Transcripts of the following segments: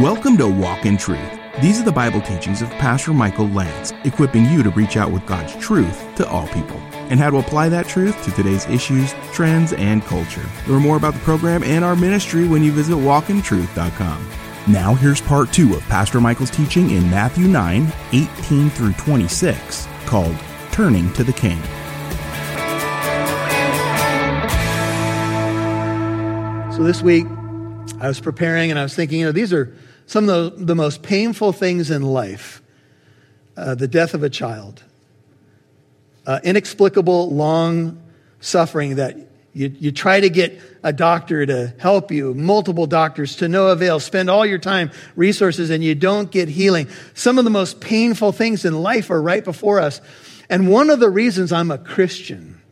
Welcome to Walk in Truth. These are the Bible teachings of Pastor Michael Lantz, equipping you to reach out with God's truth to all people and how to apply that truth to today's issues, trends, and culture. Learn more about the program and our ministry when you visit walkintruth.com. Now, here's part two of Pastor Michael's teaching in Matthew 9 18 through 26, called Turning to the King. So this week, I was preparing and I was thinking, you know, these are some of the, the most painful things in life uh, the death of a child, uh, inexplicable, long suffering that you, you try to get a doctor to help you, multiple doctors to no avail, spend all your time, resources, and you don't get healing. Some of the most painful things in life are right before us. And one of the reasons I'm a Christian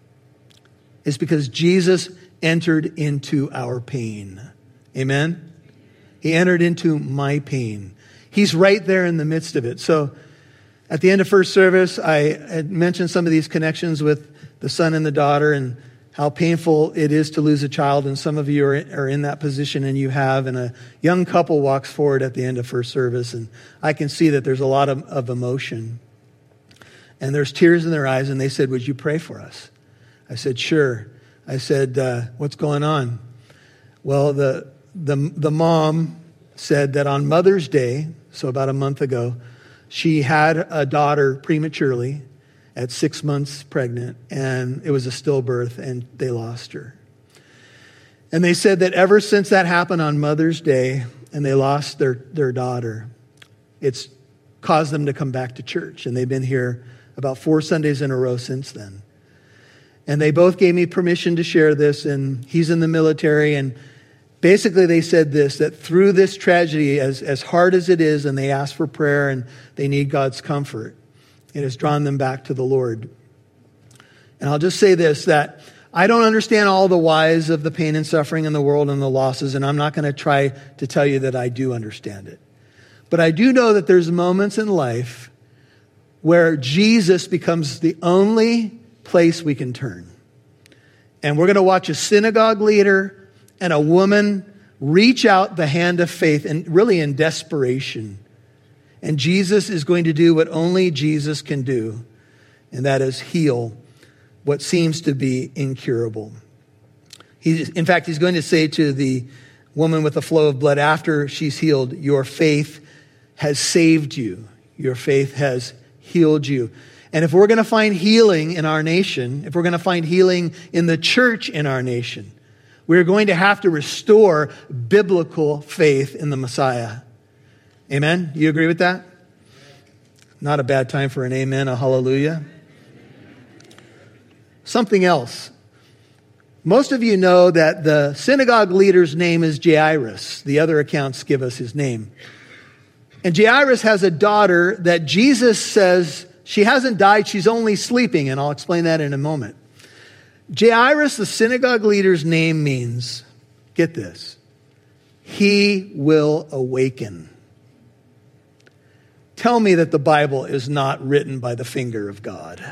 is because Jesus entered into our pain. Amen? He entered into my pain. He's right there in the midst of it. So at the end of first service, I had mentioned some of these connections with the son and the daughter and how painful it is to lose a child. And some of you are, are in that position and you have. And a young couple walks forward at the end of first service. And I can see that there's a lot of, of emotion. And there's tears in their eyes. And they said, Would you pray for us? I said, Sure. I said, uh, What's going on? Well, the, the, the mom said that on Mother's Day, so about a month ago, she had a daughter prematurely at six months pregnant, and it was a stillbirth, and they lost her. And they said that ever since that happened on Mother's Day, and they lost their, their daughter, it's caused them to come back to church. And they've been here about four Sundays in a row since then. And they both gave me permission to share this, and he's in the military. And basically, they said this that through this tragedy, as, as hard as it is, and they ask for prayer and they need God's comfort, it has drawn them back to the Lord. And I'll just say this that I don't understand all the whys of the pain and suffering in the world and the losses, and I'm not going to try to tell you that I do understand it. But I do know that there's moments in life where Jesus becomes the only place we can turn. And we're going to watch a synagogue leader and a woman reach out the hand of faith and really in desperation. And Jesus is going to do what only Jesus can do, and that is heal what seems to be incurable. He's, in fact, he's going to say to the woman with the flow of blood after she's healed, Your faith has saved you. Your faith has healed you. And if we're going to find healing in our nation, if we're going to find healing in the church in our nation, we're going to have to restore biblical faith in the Messiah. Amen? You agree with that? Not a bad time for an amen, a hallelujah. Something else. Most of you know that the synagogue leader's name is Jairus. The other accounts give us his name. And Jairus has a daughter that Jesus says she hasn't died, she's only sleeping, and I'll explain that in a moment. Jairus, the synagogue leader's name, means, get this, he will awaken. Tell me that the Bible is not written by the finger of God.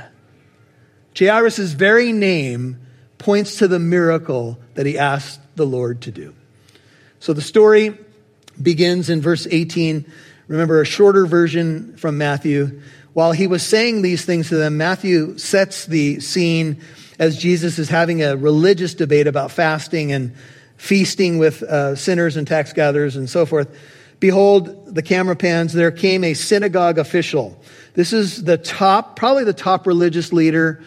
Jairus' very name points to the miracle that he asked the Lord to do. So the story begins in verse 18. Remember, a shorter version from Matthew. While he was saying these things to them, Matthew sets the scene as Jesus is having a religious debate about fasting and feasting with uh, sinners and tax gatherers and so forth. Behold, the camera pans, there came a synagogue official. This is the top, probably the top religious leader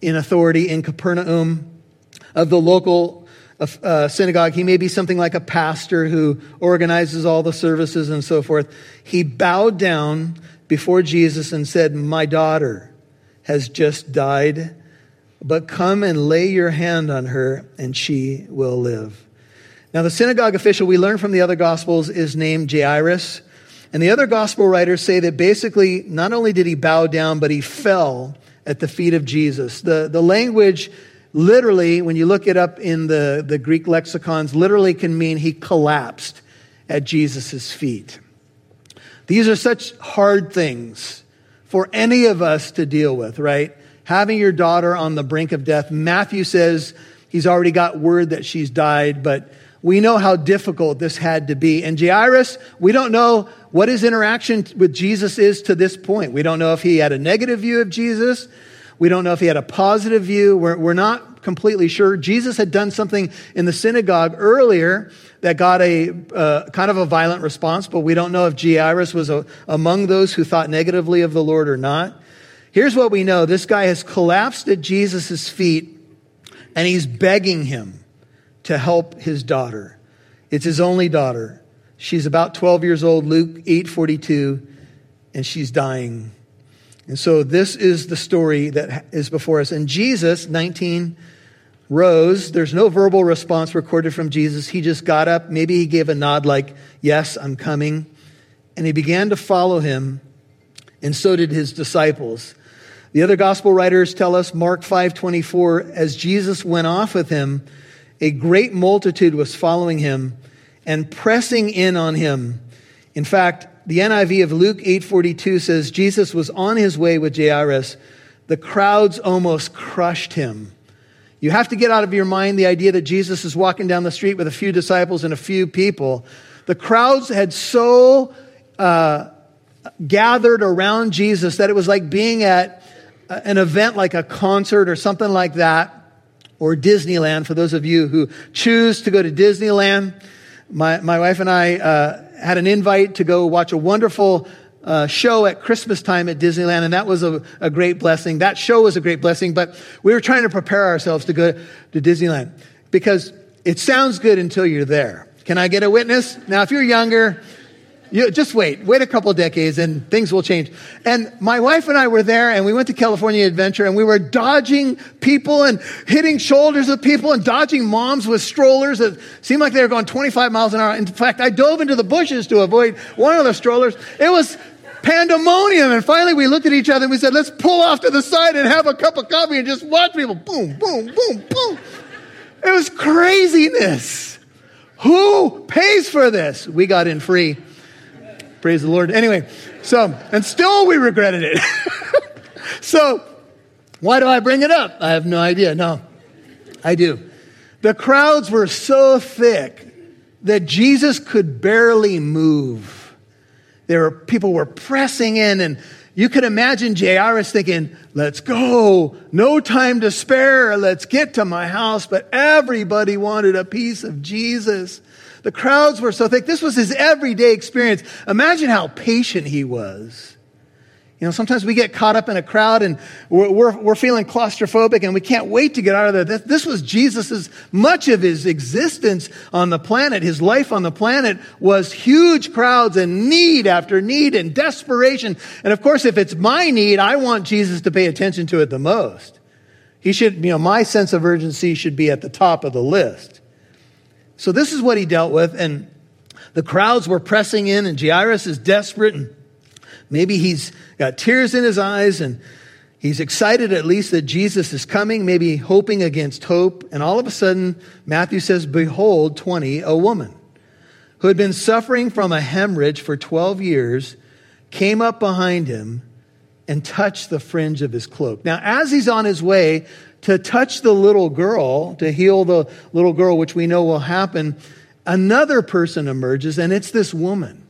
in authority in Capernaum of the local uh, synagogue. He may be something like a pastor who organizes all the services and so forth. He bowed down before Jesus and said, My daughter has just died, but come and lay your hand on her and she will live. Now, the synagogue official we learn from the other gospels is named Jairus. And the other gospel writers say that basically, not only did he bow down, but he fell at the feet of Jesus. The, the language literally, when you look it up in the, the Greek lexicons, literally can mean he collapsed at Jesus' feet. These are such hard things for any of us to deal with, right? Having your daughter on the brink of death. Matthew says he's already got word that she's died, but we know how difficult this had to be. And Jairus, we don't know what his interaction with Jesus is to this point. We don't know if he had a negative view of Jesus. We don't know if he had a positive view. We're, we're not completely sure. Jesus had done something in the synagogue earlier that got a uh, kind of a violent response, but we don't know if Jairus was a, among those who thought negatively of the Lord or not. Here's what we know this guy has collapsed at Jesus' feet and he's begging him to help his daughter. It's his only daughter. She's about 12 years old, Luke 8:42, and she's dying. And so this is the story that is before us. And Jesus, 19, rose. There's no verbal response recorded from Jesus. He just got up. Maybe he gave a nod like, Yes, I'm coming. And he began to follow him, and so did his disciples. The other gospel writers tell us, Mark 5:24, as Jesus went off with him, a great multitude was following him and pressing in on him. In fact, the NIV of Luke 8:42 says Jesus was on his way with Jairus. The crowds almost crushed him. You have to get out of your mind the idea that Jesus is walking down the street with a few disciples and a few people. The crowds had so uh, gathered around Jesus that it was like being at an event like a concert or something like that or Disneyland, for those of you who choose to go to Disneyland. My, my wife and I uh, had an invite to go watch a wonderful uh, show at Christmas time at Disneyland, and that was a, a great blessing. That show was a great blessing, but we were trying to prepare ourselves to go to Disneyland because it sounds good until you're there. Can I get a witness? Now, if you're younger, you, just wait. Wait a couple decades and things will change. And my wife and I were there and we went to California Adventure and we were dodging people and hitting shoulders of people and dodging moms with strollers that seemed like they were going 25 miles an hour. In fact, I dove into the bushes to avoid one of the strollers. It was pandemonium. And finally we looked at each other and we said, let's pull off to the side and have a cup of coffee and just watch people boom, boom, boom, boom. It was craziness. Who pays for this? We got in free. Praise the Lord. Anyway, so, and still we regretted it. so, why do I bring it up? I have no idea. No, I do. The crowds were so thick that Jesus could barely move. There were people were pressing in, and you could imagine Jairus thinking, "Let's go! No time to spare. Let's get to my house." But everybody wanted a piece of Jesus. The crowds were so thick. This was his everyday experience. Imagine how patient he was. You know, sometimes we get caught up in a crowd and we're, we're, we're feeling claustrophobic and we can't wait to get out of there. This, this was Jesus's, much of his existence on the planet, his life on the planet was huge crowds and need after need and desperation. And of course, if it's my need, I want Jesus to pay attention to it the most. He should, you know, my sense of urgency should be at the top of the list. So this is what he dealt with. And the crowds were pressing in, and Jairus is desperate, and maybe he's got tears in his eyes, and he's excited at least that Jesus is coming, maybe hoping against hope. And all of a sudden, Matthew says, Behold, 20, a woman who had been suffering from a hemorrhage for 12 years came up behind him and touched the fringe of his cloak. Now, as he's on his way to touch the little girl, to heal the little girl, which we know will happen, another person emerges, and it's this woman.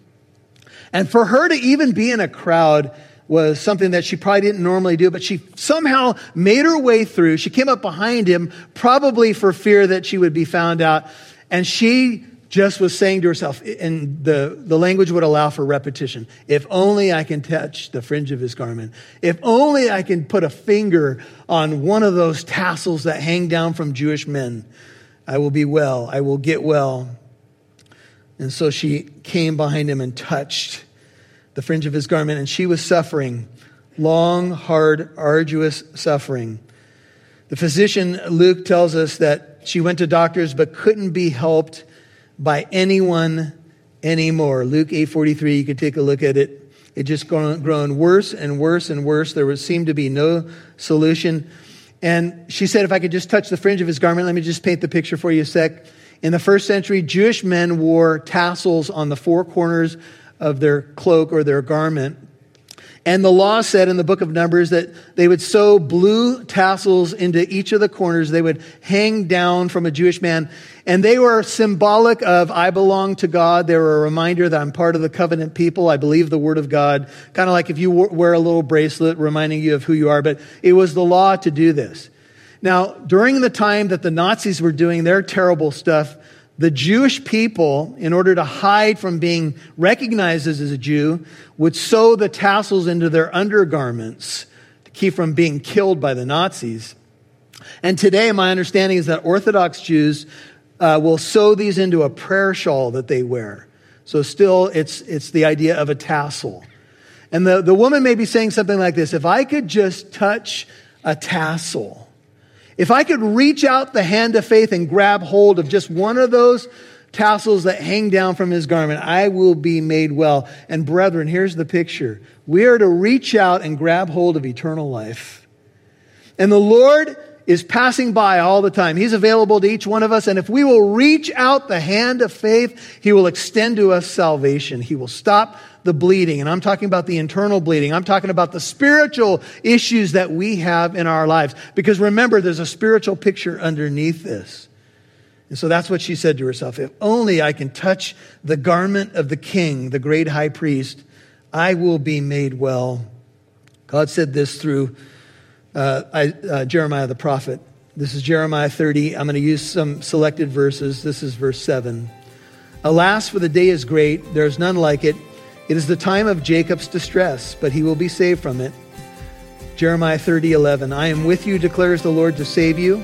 And for her to even be in a crowd was something that she probably didn't normally do, but she somehow made her way through. She came up behind him, probably for fear that she would be found out. And she just was saying to herself, and the, the language would allow for repetition if only I can touch the fringe of his garment, if only I can put a finger on one of those tassels that hang down from Jewish men, I will be well, I will get well. And so she came behind him and touched the fringe of his garment, and she was suffering long, hard, arduous suffering. The physician, Luke, tells us that she went to doctors but couldn't be helped by anyone anymore. Luke 8:43, you can take a look at it. It just grown, grown worse and worse and worse. There would seem to be no solution. And she said, if I could just touch the fringe of his garment, let me just paint the picture for you a sec. In the first century, Jewish men wore tassels on the four corners of their cloak or their garment. And the law said in the book of Numbers that they would sew blue tassels into each of the corners. They would hang down from a Jewish man. And they were symbolic of, I belong to God. They were a reminder that I'm part of the covenant people. I believe the word of God. Kind of like if you wear a little bracelet reminding you of who you are. But it was the law to do this. Now, during the time that the Nazis were doing their terrible stuff, the Jewish people, in order to hide from being recognized as a Jew, would sew the tassels into their undergarments to keep from being killed by the Nazis. And today, my understanding is that Orthodox Jews uh, will sew these into a prayer shawl that they wear. So, still, it's, it's the idea of a tassel. And the, the woman may be saying something like this If I could just touch a tassel, if I could reach out the hand of faith and grab hold of just one of those tassels that hang down from his garment, I will be made well. And brethren, here's the picture. We are to reach out and grab hold of eternal life. And the Lord is passing by all the time. He's available to each one of us. And if we will reach out the hand of faith, He will extend to us salvation. He will stop the bleeding. And I'm talking about the internal bleeding. I'm talking about the spiritual issues that we have in our lives. Because remember, there's a spiritual picture underneath this. And so that's what she said to herself. If only I can touch the garment of the king, the great high priest, I will be made well. God said this through uh, I, uh, Jeremiah the prophet. This is Jeremiah 30. I'm going to use some selected verses. This is verse 7. Alas, for the day is great, there is none like it. It is the time of Jacob's distress, but he will be saved from it. Jeremiah 30, 11. I am with you, declares the Lord, to save you.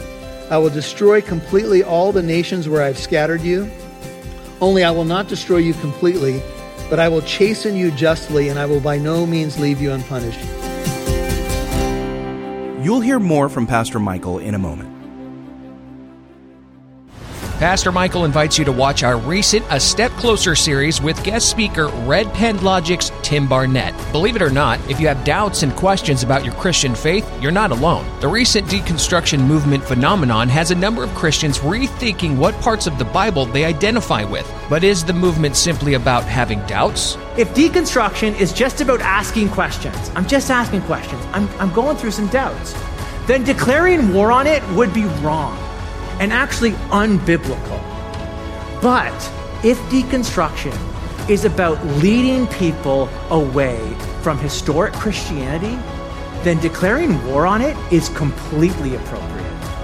I will destroy completely all the nations where I've scattered you. Only I will not destroy you completely, but I will chasten you justly, and I will by no means leave you unpunished. You'll hear more from Pastor Michael in a moment. Pastor Michael invites you to watch our recent A Step Closer series with guest speaker Red Pen Logic's Tim Barnett. Believe it or not, if you have doubts and questions about your Christian faith, you're not alone. The recent deconstruction movement phenomenon has a number of Christians rethinking what parts of the Bible they identify with. But is the movement simply about having doubts? If deconstruction is just about asking questions, I'm just asking questions, I'm, I'm going through some doubts, then declaring war on it would be wrong and actually unbiblical. But if deconstruction is about leading people away from historic Christianity, then declaring war on it is completely appropriate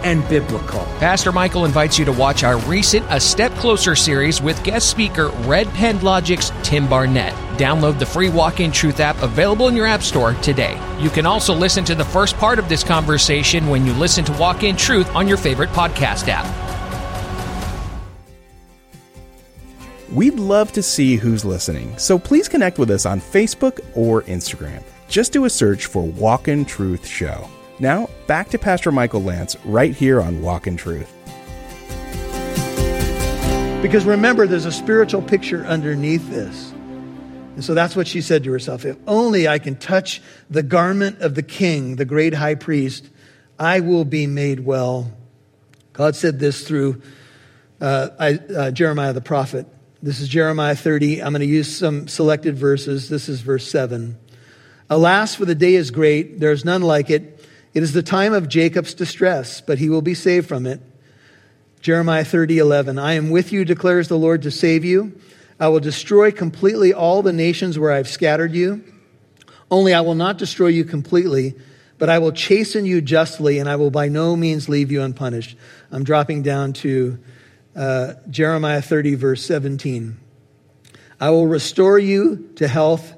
and biblical. Pastor Michael invites you to watch our recent A Step Closer series with guest speaker Red Pen Logic's Tim Barnett. Download the free Walk in Truth app available in your App Store today. You can also listen to the first part of this conversation when you listen to Walk in Truth on your favorite podcast app. We'd love to see who's listening, so please connect with us on Facebook or Instagram. Just do a search for Walk in Truth Show. Now, back to Pastor Michael Lantz right here on Walk in Truth. Because remember, there's a spiritual picture underneath this. And so that's what she said to herself. If only I can touch the garment of the king, the great high priest, I will be made well. God said this through uh, I, uh, Jeremiah the prophet. This is Jeremiah 30. I'm going to use some selected verses. This is verse 7. Alas, for the day is great, there is none like it. It is the time of Jacob's distress, but he will be saved from it. Jeremiah 30, 11. I am with you, declares the Lord, to save you. I will destroy completely all the nations where I've scattered you. Only I will not destroy you completely, but I will chasten you justly, and I will by no means leave you unpunished. I'm dropping down to uh, Jeremiah 30, verse 17. I will restore you to health,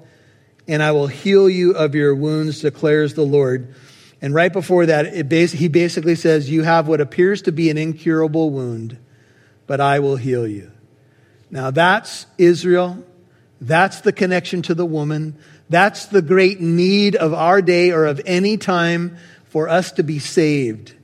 and I will heal you of your wounds, declares the Lord. And right before that, bas- he basically says, You have what appears to be an incurable wound, but I will heal you. Now that's Israel. That's the connection to the woman. That's the great need of our day or of any time for us to be saved.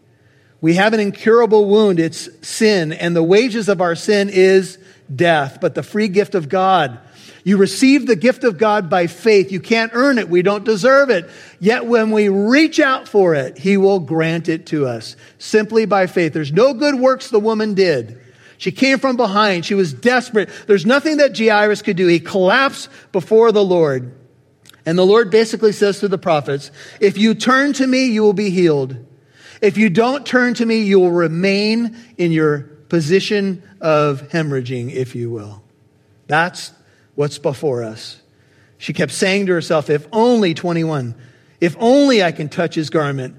We have an incurable wound. It's sin, and the wages of our sin is death, but the free gift of God you receive the gift of God by faith. You can't earn it. We don't deserve it. Yet when we reach out for it, He will grant it to us simply by faith. There's no good works the woman did. She came from behind. She was desperate. There's nothing that Jairus could do. He collapsed before the Lord. And the Lord basically says to the prophets, if you turn to me, you will be healed. If you don't turn to me, you will remain in your position of hemorrhaging, if you will. That's what's before us. She kept saying to herself, if only 21, if only I can touch his garment,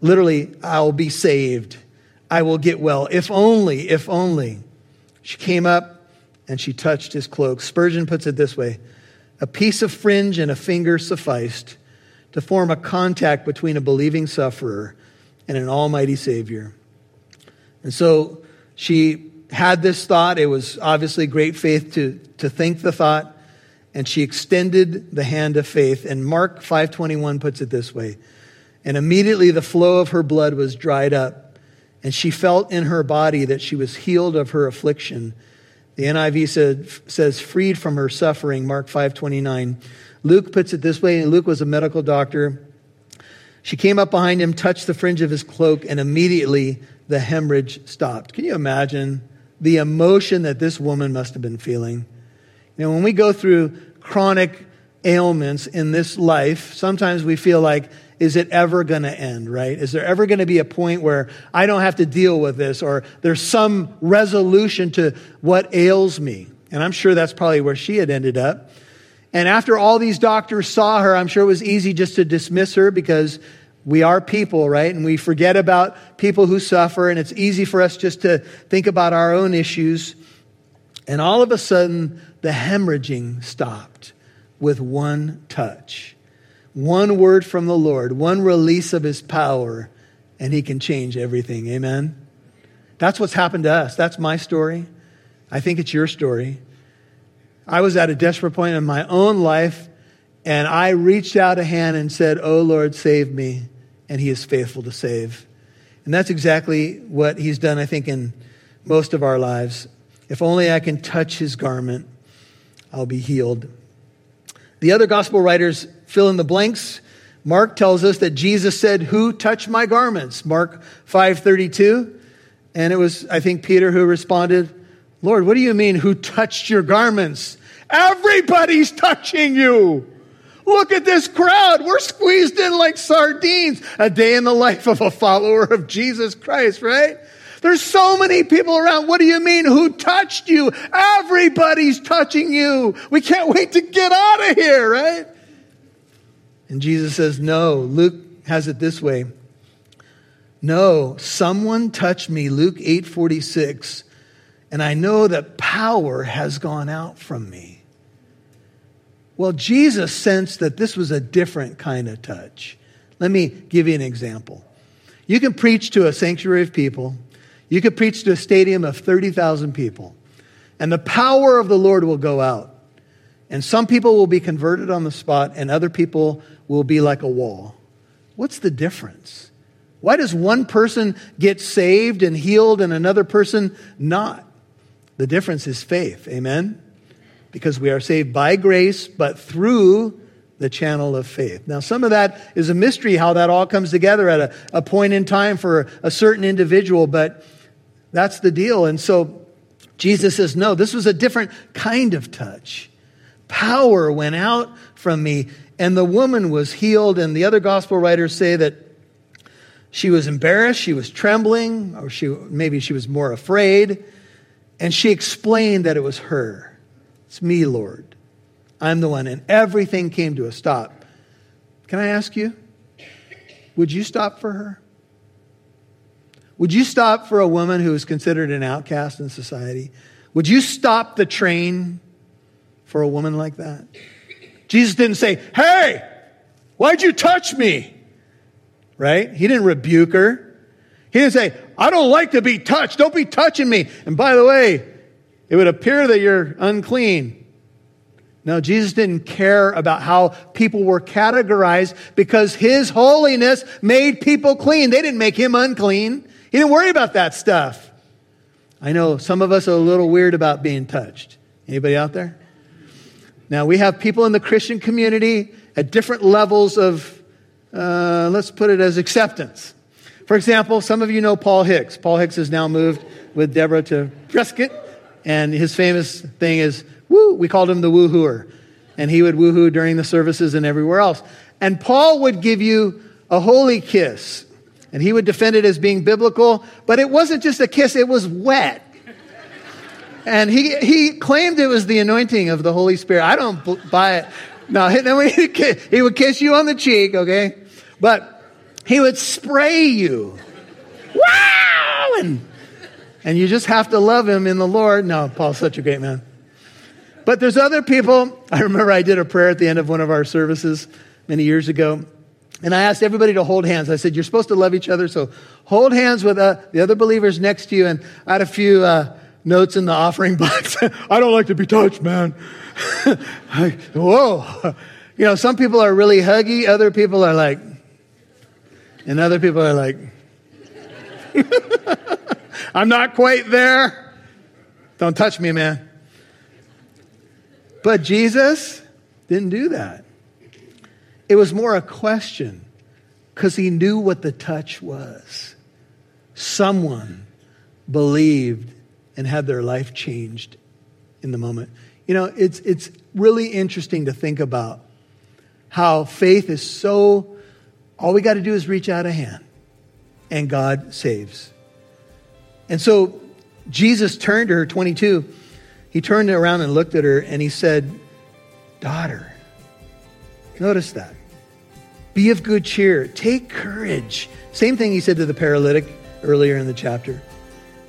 literally, I'll be saved. I will get well. If only, if only. She came up and she touched his cloak. Spurgeon puts it this way a piece of fringe and a finger sufficed to form a contact between a believing sufferer and an almighty Savior. And so she had this thought. It was obviously great faith to, to think the thought, and she extended the hand of faith. And Mark 5:21 puts it this way: And immediately the flow of her blood was dried up, and she felt in her body that she was healed of her affliction. The NIV said, says, freed from her suffering, Mark 5.29. Luke puts it this way, and Luke was a medical doctor. She came up behind him, touched the fringe of his cloak, and immediately the hemorrhage stopped. Can you imagine the emotion that this woman must have been feeling? You know, when we go through chronic ailments in this life, sometimes we feel like is it ever going to end, right? Is there ever going to be a point where I don't have to deal with this or there's some resolution to what ails me? And I'm sure that's probably where she had ended up. And after all these doctors saw her, I'm sure it was easy just to dismiss her because we are people, right? And we forget about people who suffer, and it's easy for us just to think about our own issues. And all of a sudden, the hemorrhaging stopped with one touch. One word from the Lord, one release of his power, and he can change everything. Amen? That's what's happened to us. That's my story. I think it's your story. I was at a desperate point in my own life, and I reached out a hand and said, Oh Lord, save me. And he is faithful to save. And that's exactly what he's done, I think, in most of our lives. If only I can touch his garment, I'll be healed. The other gospel writers fill in the blanks. Mark tells us that Jesus said, "Who touched my garments?" Mark 5:32. And it was I think Peter who responded, "Lord, what do you mean who touched your garments? Everybody's touching you." Look at this crowd. We're squeezed in like sardines. A day in the life of a follower of Jesus Christ, right? There's so many people around. What do you mean? Who touched you? Everybody's touching you. We can't wait to get out of here, right? And Jesus says, No. Luke has it this way. No, someone touched me, Luke 8 46, and I know that power has gone out from me. Well, Jesus sensed that this was a different kind of touch. Let me give you an example. You can preach to a sanctuary of people, you could preach to a stadium of 30,000 people, and the power of the Lord will go out. And some people will be converted on the spot, and other people will be like a wall. What's the difference? Why does one person get saved and healed and another person not? The difference is faith. Amen? Because we are saved by grace, but through the channel of faith. Now, some of that is a mystery how that all comes together at a, a point in time for a certain individual, but that's the deal. And so Jesus says, no, this was a different kind of touch. Power went out from me, and the woman was healed. And the other gospel writers say that she was embarrassed, she was trembling, or she, maybe she was more afraid. And she explained that it was her. It's me, Lord. I'm the one. And everything came to a stop. Can I ask you, would you stop for her? Would you stop for a woman who is considered an outcast in society? Would you stop the train for a woman like that? Jesus didn't say, Hey, why'd you touch me? Right? He didn't rebuke her. He didn't say, I don't like to be touched. Don't be touching me. And by the way, it would appear that you're unclean. No, Jesus didn't care about how people were categorized because his holiness made people clean. They didn't make him unclean. He didn't worry about that stuff. I know some of us are a little weird about being touched. Anybody out there? Now, we have people in the Christian community at different levels of, uh, let's put it as acceptance. For example, some of you know Paul Hicks. Paul Hicks has now moved with Deborah to Prescott, and his famous thing is, woo, we called him the woo-hooer. and he would woohoo during the services and everywhere else. And Paul would give you a holy kiss, and he would defend it as being biblical, but it wasn't just a kiss, it was wet. And he, he claimed it was the anointing of the Holy Spirit. I don't buy it. No, he would kiss you on the cheek, okay? But he would spray you. Wow! And, and you just have to love him in the Lord. No, Paul's such a great man. But there's other people. I remember I did a prayer at the end of one of our services many years ago. And I asked everybody to hold hands. I said, You're supposed to love each other, so hold hands with uh, the other believers next to you. And I had a few uh, notes in the offering box. I don't like to be touched, man. I, whoa. You know, some people are really huggy, other people are like, and other people are like, I'm not quite there. Don't touch me, man. But Jesus didn't do that. It was more a question because he knew what the touch was. Someone believed and had their life changed in the moment. You know, it's, it's really interesting to think about how faith is so, all we got to do is reach out a hand and God saves. And so Jesus turned to her, 22, he turned around and looked at her and he said, Daughter, notice that. Be of good cheer. Take courage. Same thing he said to the paralytic earlier in the chapter.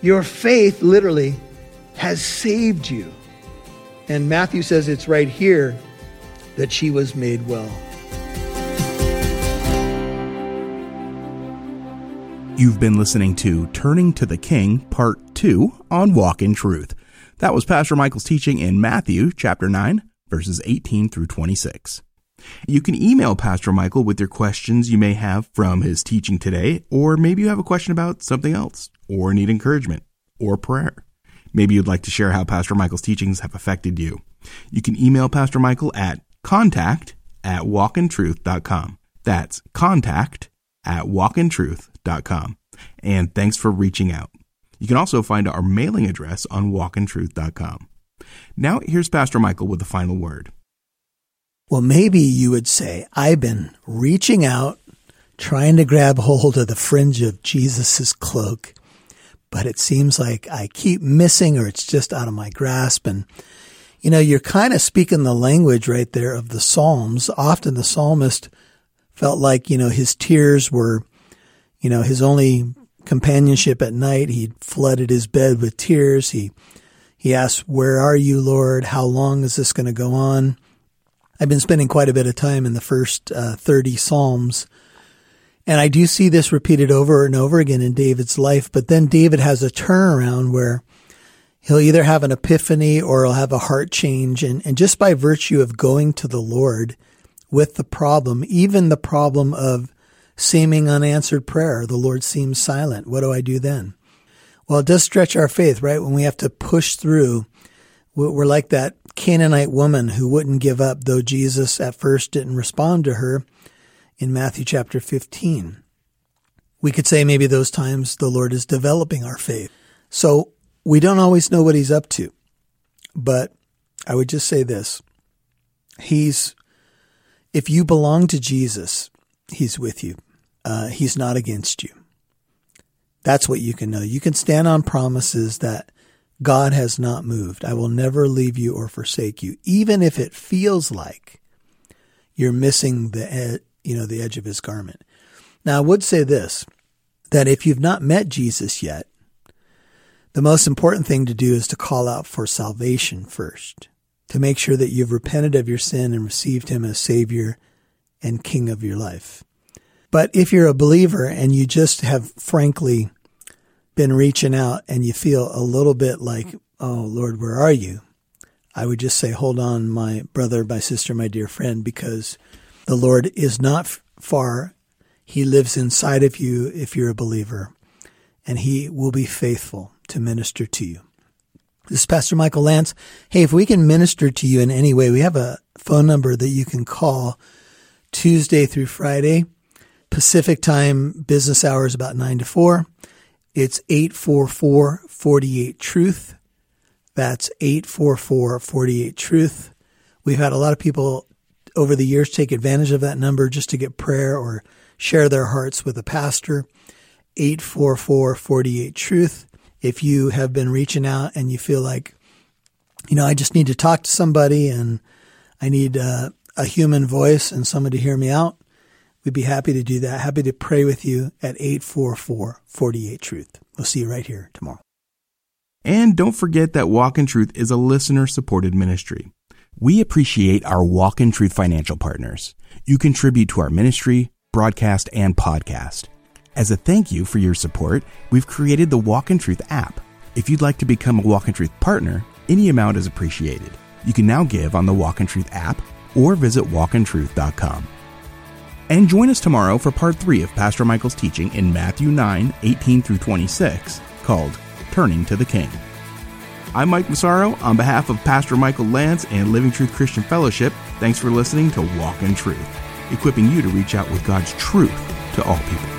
Your faith literally has saved you. And Matthew says it's right here that she was made well. You've been listening to Turning to the King, Part 2 on Walk in Truth. That was Pastor Michael's teaching in Matthew chapter 9, verses 18 through 26. You can email Pastor Michael with your questions you may have from his teaching today, or maybe you have a question about something else, or need encouragement, or prayer. Maybe you'd like to share how Pastor Michael's teachings have affected you. You can email Pastor Michael at contact at walkintruth.com. That's contact at walkintruth.com. And thanks for reaching out. You can also find our mailing address on walkintruth.com. Now, here's Pastor Michael with the final word. Well, maybe you would say, I've been reaching out, trying to grab hold of the fringe of Jesus' cloak, but it seems like I keep missing or it's just out of my grasp. And, you know, you're kind of speaking the language right there of the Psalms. Often the psalmist felt like, you know, his tears were, you know, his only companionship at night. He flooded his bed with tears. He, he asked, where are you, Lord? How long is this going to go on? I've been spending quite a bit of time in the first uh, 30 Psalms. And I do see this repeated over and over again in David's life. But then David has a turnaround where he'll either have an epiphany or he'll have a heart change. And, and just by virtue of going to the Lord with the problem, even the problem of seeming unanswered prayer, the Lord seems silent. What do I do then? Well, it does stretch our faith, right? When we have to push through, we're like that Canaanite woman who wouldn't give up, though Jesus at first didn't respond to her in Matthew chapter 15. We could say maybe those times the Lord is developing our faith. So we don't always know what he's up to. But I would just say this. He's, if you belong to Jesus, he's with you. Uh, he's not against you. That's what you can know. You can stand on promises that God has not moved. I will never leave you or forsake you, even if it feels like you're missing the ed- you know the edge of his garment. Now, I would say this that if you've not met Jesus yet, the most important thing to do is to call out for salvation first, to make sure that you've repented of your sin and received him as Savior and King of your life. But if you're a believer and you just have frankly been reaching out and you feel a little bit like, oh, Lord, where are you? I would just say, hold on, my brother, my sister, my dear friend, because the Lord is not far. He lives inside of you if you're a believer, and He will be faithful to minister to you. This is Pastor Michael Lantz. Hey, if we can minister to you in any way, we have a phone number that you can call Tuesday through Friday, Pacific time, business hours about 9 to 4. It's 844 48 Truth. That's 844 48 Truth. We've had a lot of people over the years take advantage of that number just to get prayer or share their hearts with a pastor. 844 48 Truth. If you have been reaching out and you feel like, you know, I just need to talk to somebody and I need uh, a human voice and someone to hear me out, we'd be happy to do that. Happy to pray with you at 844 48 Truth. We'll see you right here tomorrow. And don't forget that Walk in Truth is a listener supported ministry. We appreciate our Walk in Truth financial partners. You contribute to our ministry, broadcast, and podcast. As a thank you for your support, we've created the Walk in Truth app. If you'd like to become a Walk in Truth partner, any amount is appreciated. You can now give on the Walk in Truth app or visit walkintruth.com. And join us tomorrow for part 3 of Pastor Michael's teaching in Matthew 9, 18 through 26, called Turning to the King. I'm Mike Massaro on behalf of Pastor Michael Lantz and Living Truth Christian Fellowship. Thanks for listening to Walk in Truth, equipping you to reach out with God's truth to all people.